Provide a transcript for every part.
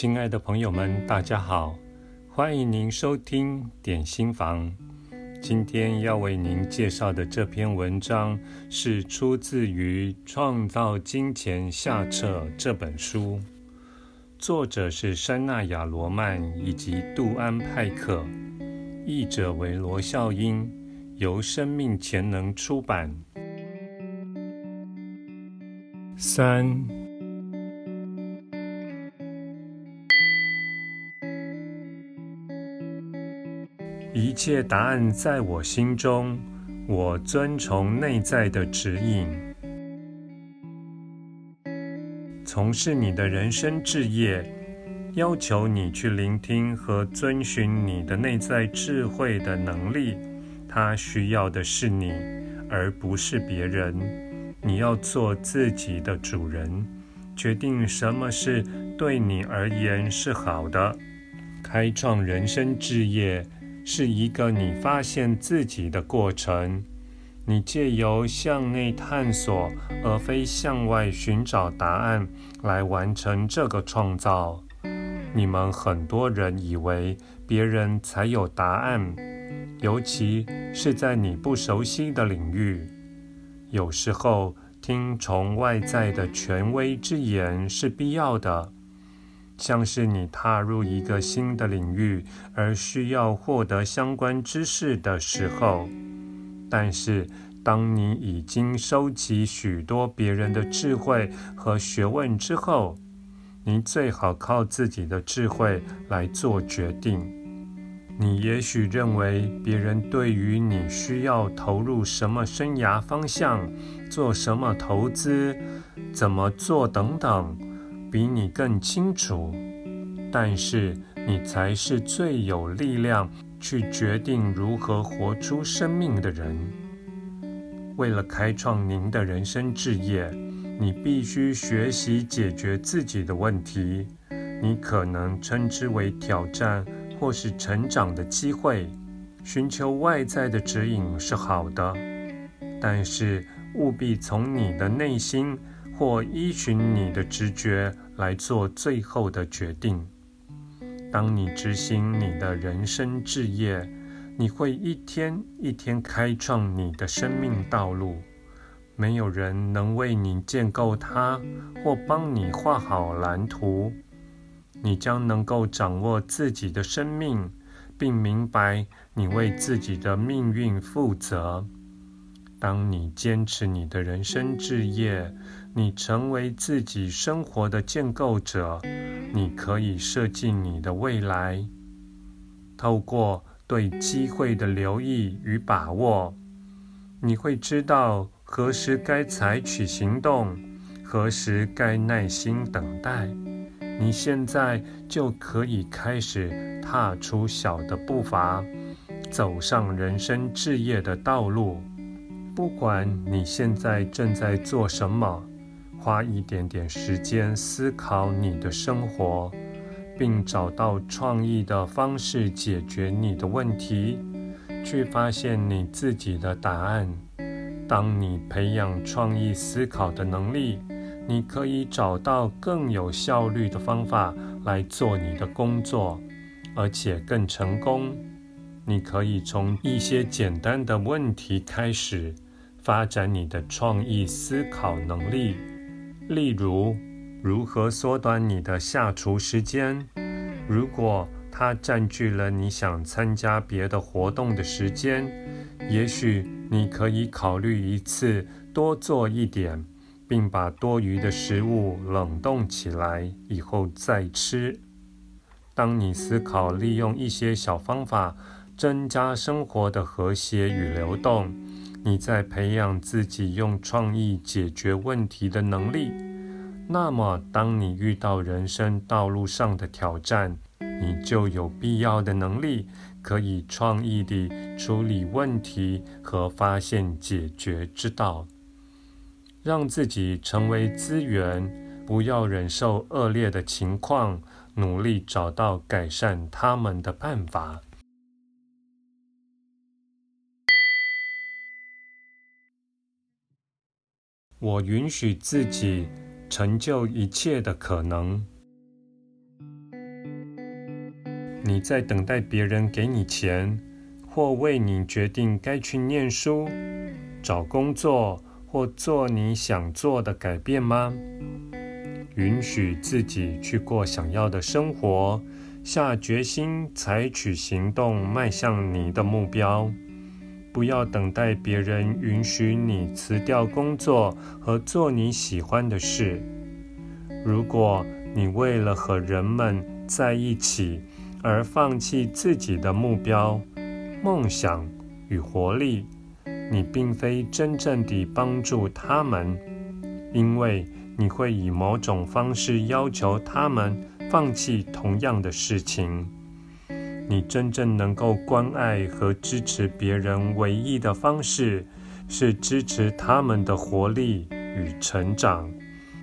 亲爱的朋友们，大家好，欢迎您收听点心房。今天要为您介绍的这篇文章是出自于《创造金钱下册》这本书，作者是山纳亚罗曼以及杜安派克，译者为罗孝英，由生命潜能出版。三。切答案在我心中，我遵从内在的指引。从事你的人生志业，要求你去聆听和遵循你的内在智慧的能力。它需要的是你，而不是别人。你要做自己的主人，决定什么是对你而言是好的。开创人生志业。是一个你发现自己的过程。你借由向内探索，而非向外寻找答案，来完成这个创造。你们很多人以为别人才有答案，尤其是在你不熟悉的领域。有时候，听从外在的权威之言是必要的。像是你踏入一个新的领域，而需要获得相关知识的时候，但是当你已经收集许多别人的智慧和学问之后，你最好靠自己的智慧来做决定。你也许认为别人对于你需要投入什么生涯方向、做什么投资、怎么做等等。比你更清楚，但是你才是最有力量去决定如何活出生命的人。为了开创您的人生志业，你必须学习解决自己的问题。你可能称之为挑战或是成长的机会。寻求外在的指引是好的，但是务必从你的内心。或依循你的直觉来做最后的决定。当你执行你的人生志业，你会一天一天开创你的生命道路。没有人能为你建构它，或帮你画好蓝图。你将能够掌握自己的生命，并明白你为自己的命运负责。当你坚持你的人生志业，你成为自己生活的建构者，你可以设计你的未来。透过对机会的留意与把握，你会知道何时该采取行动，何时该耐心等待。你现在就可以开始踏出小的步伐，走上人生置业的道路。不管你现在正在做什么，花一点点时间思考你的生活，并找到创意的方式解决你的问题，去发现你自己的答案。当你培养创意思考的能力，你可以找到更有效率的方法来做你的工作，而且更成功。你可以从一些简单的问题开始。发展你的创意思考能力，例如如何缩短你的下厨时间。如果它占据了你想参加别的活动的时间，也许你可以考虑一次多做一点，并把多余的食物冷冻起来以后再吃。当你思考利用一些小方法增加生活的和谐与流动。你在培养自己用创意解决问题的能力，那么当你遇到人生道路上的挑战，你就有必要的能力，可以创意地处理问题和发现解决之道，让自己成为资源，不要忍受恶劣的情况，努力找到改善他们的办法。我允许自己成就一切的可能。你在等待别人给你钱，或为你决定该去念书、找工作或做你想做的改变吗？允许自己去过想要的生活，下决心采取行动，迈向你的目标。不要等待别人允许你辞掉工作和做你喜欢的事。如果你为了和人们在一起而放弃自己的目标、梦想与活力，你并非真正地帮助他们，因为你会以某种方式要求他们放弃同样的事情。你真正能够关爱和支持别人唯一的方式，是支持他们的活力与成长。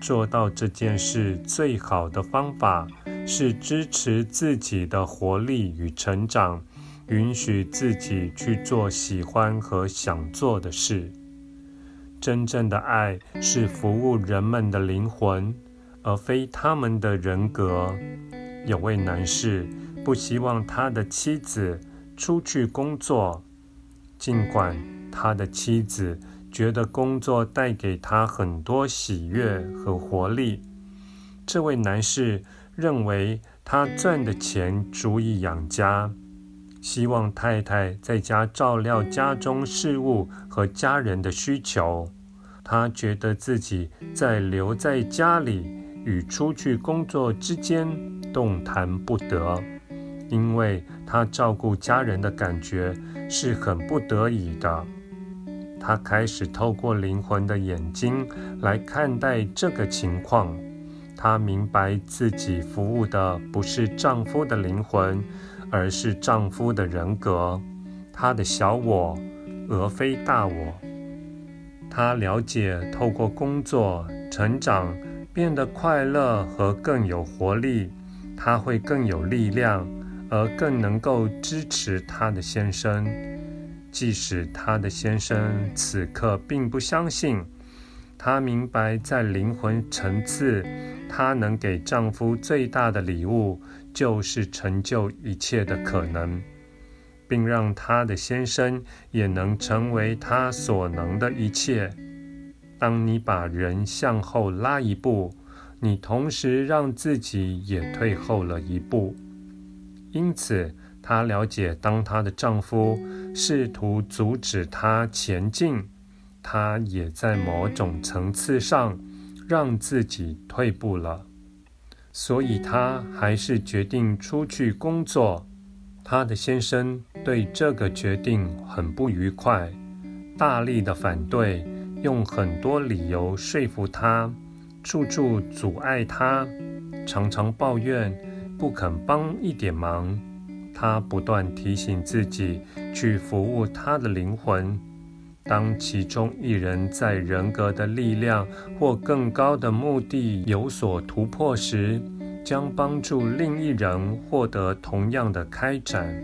做到这件事最好的方法，是支持自己的活力与成长，允许自己去做喜欢和想做的事。真正的爱是服务人们的灵魂，而非他们的人格。有位男士。不希望他的妻子出去工作，尽管他的妻子觉得工作带给他很多喜悦和活力。这位男士认为他赚的钱足以养家，希望太太在家照料家中事务和家人的需求。他觉得自己在留在家里与出去工作之间动弹不得。因为他照顾家人的感觉是很不得已的，他开始透过灵魂的眼睛来看待这个情况。他明白自己服务的不是丈夫的灵魂，而是丈夫的人格，他的小我，而非大我。他了解，透过工作成长，变得快乐和更有活力，他会更有力量。而更能够支持她的先生，即使她的先生此刻并不相信。她明白，在灵魂层次，她能给丈夫最大的礼物，就是成就一切的可能，并让她的先生也能成为她所能的一切。当你把人向后拉一步，你同时让自己也退后了一步。因此，她了解，当她的丈夫试图阻止她前进，她也在某种层次上让自己退步了。所以，她还是决定出去工作。她的先生对这个决定很不愉快，大力的反对，用很多理由说服她，处处阻碍她，常常抱怨。不肯帮一点忙，他不断提醒自己去服务他的灵魂。当其中一人在人格的力量或更高的目的有所突破时，将帮助另一人获得同样的开展。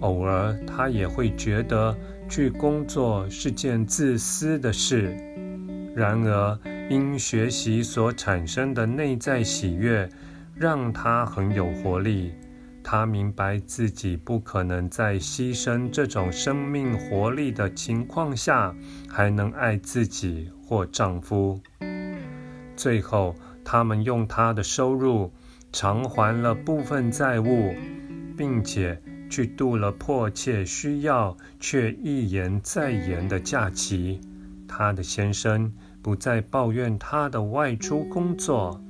偶尔，他也会觉得去工作是件自私的事。然而，因学习所产生的内在喜悦。让他很有活力。他明白自己不可能在牺牲这种生命活力的情况下，还能爱自己或丈夫。最后，他们用他的收入偿还了部分债务，并且去度了迫切需要却一延再延的假期。他的先生不再抱怨他的外出工作，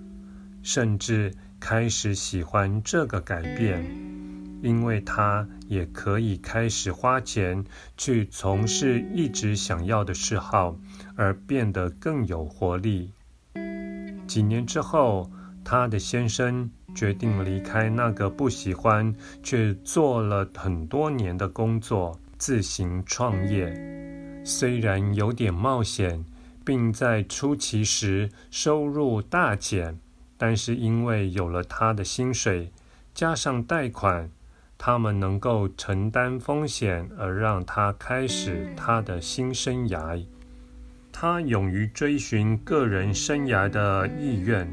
甚至。开始喜欢这个改变，因为他也可以开始花钱去从事一直想要的嗜好，而变得更有活力。几年之后，他的先生决定离开那个不喜欢却做了很多年的工作，自行创业。虽然有点冒险，并在初期时收入大减。但是因为有了他的薪水加上贷款他们能够承担风险而让他开始他的新生涯。他勇于追寻个人生涯的意愿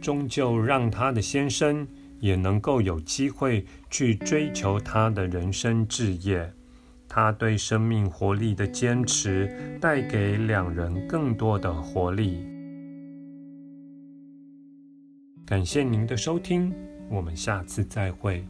终究让他的先生也能够有机会去追求他的人生志业。他对生命活力的坚持带给两人更多的活力。感谢您的收听我们下次再会。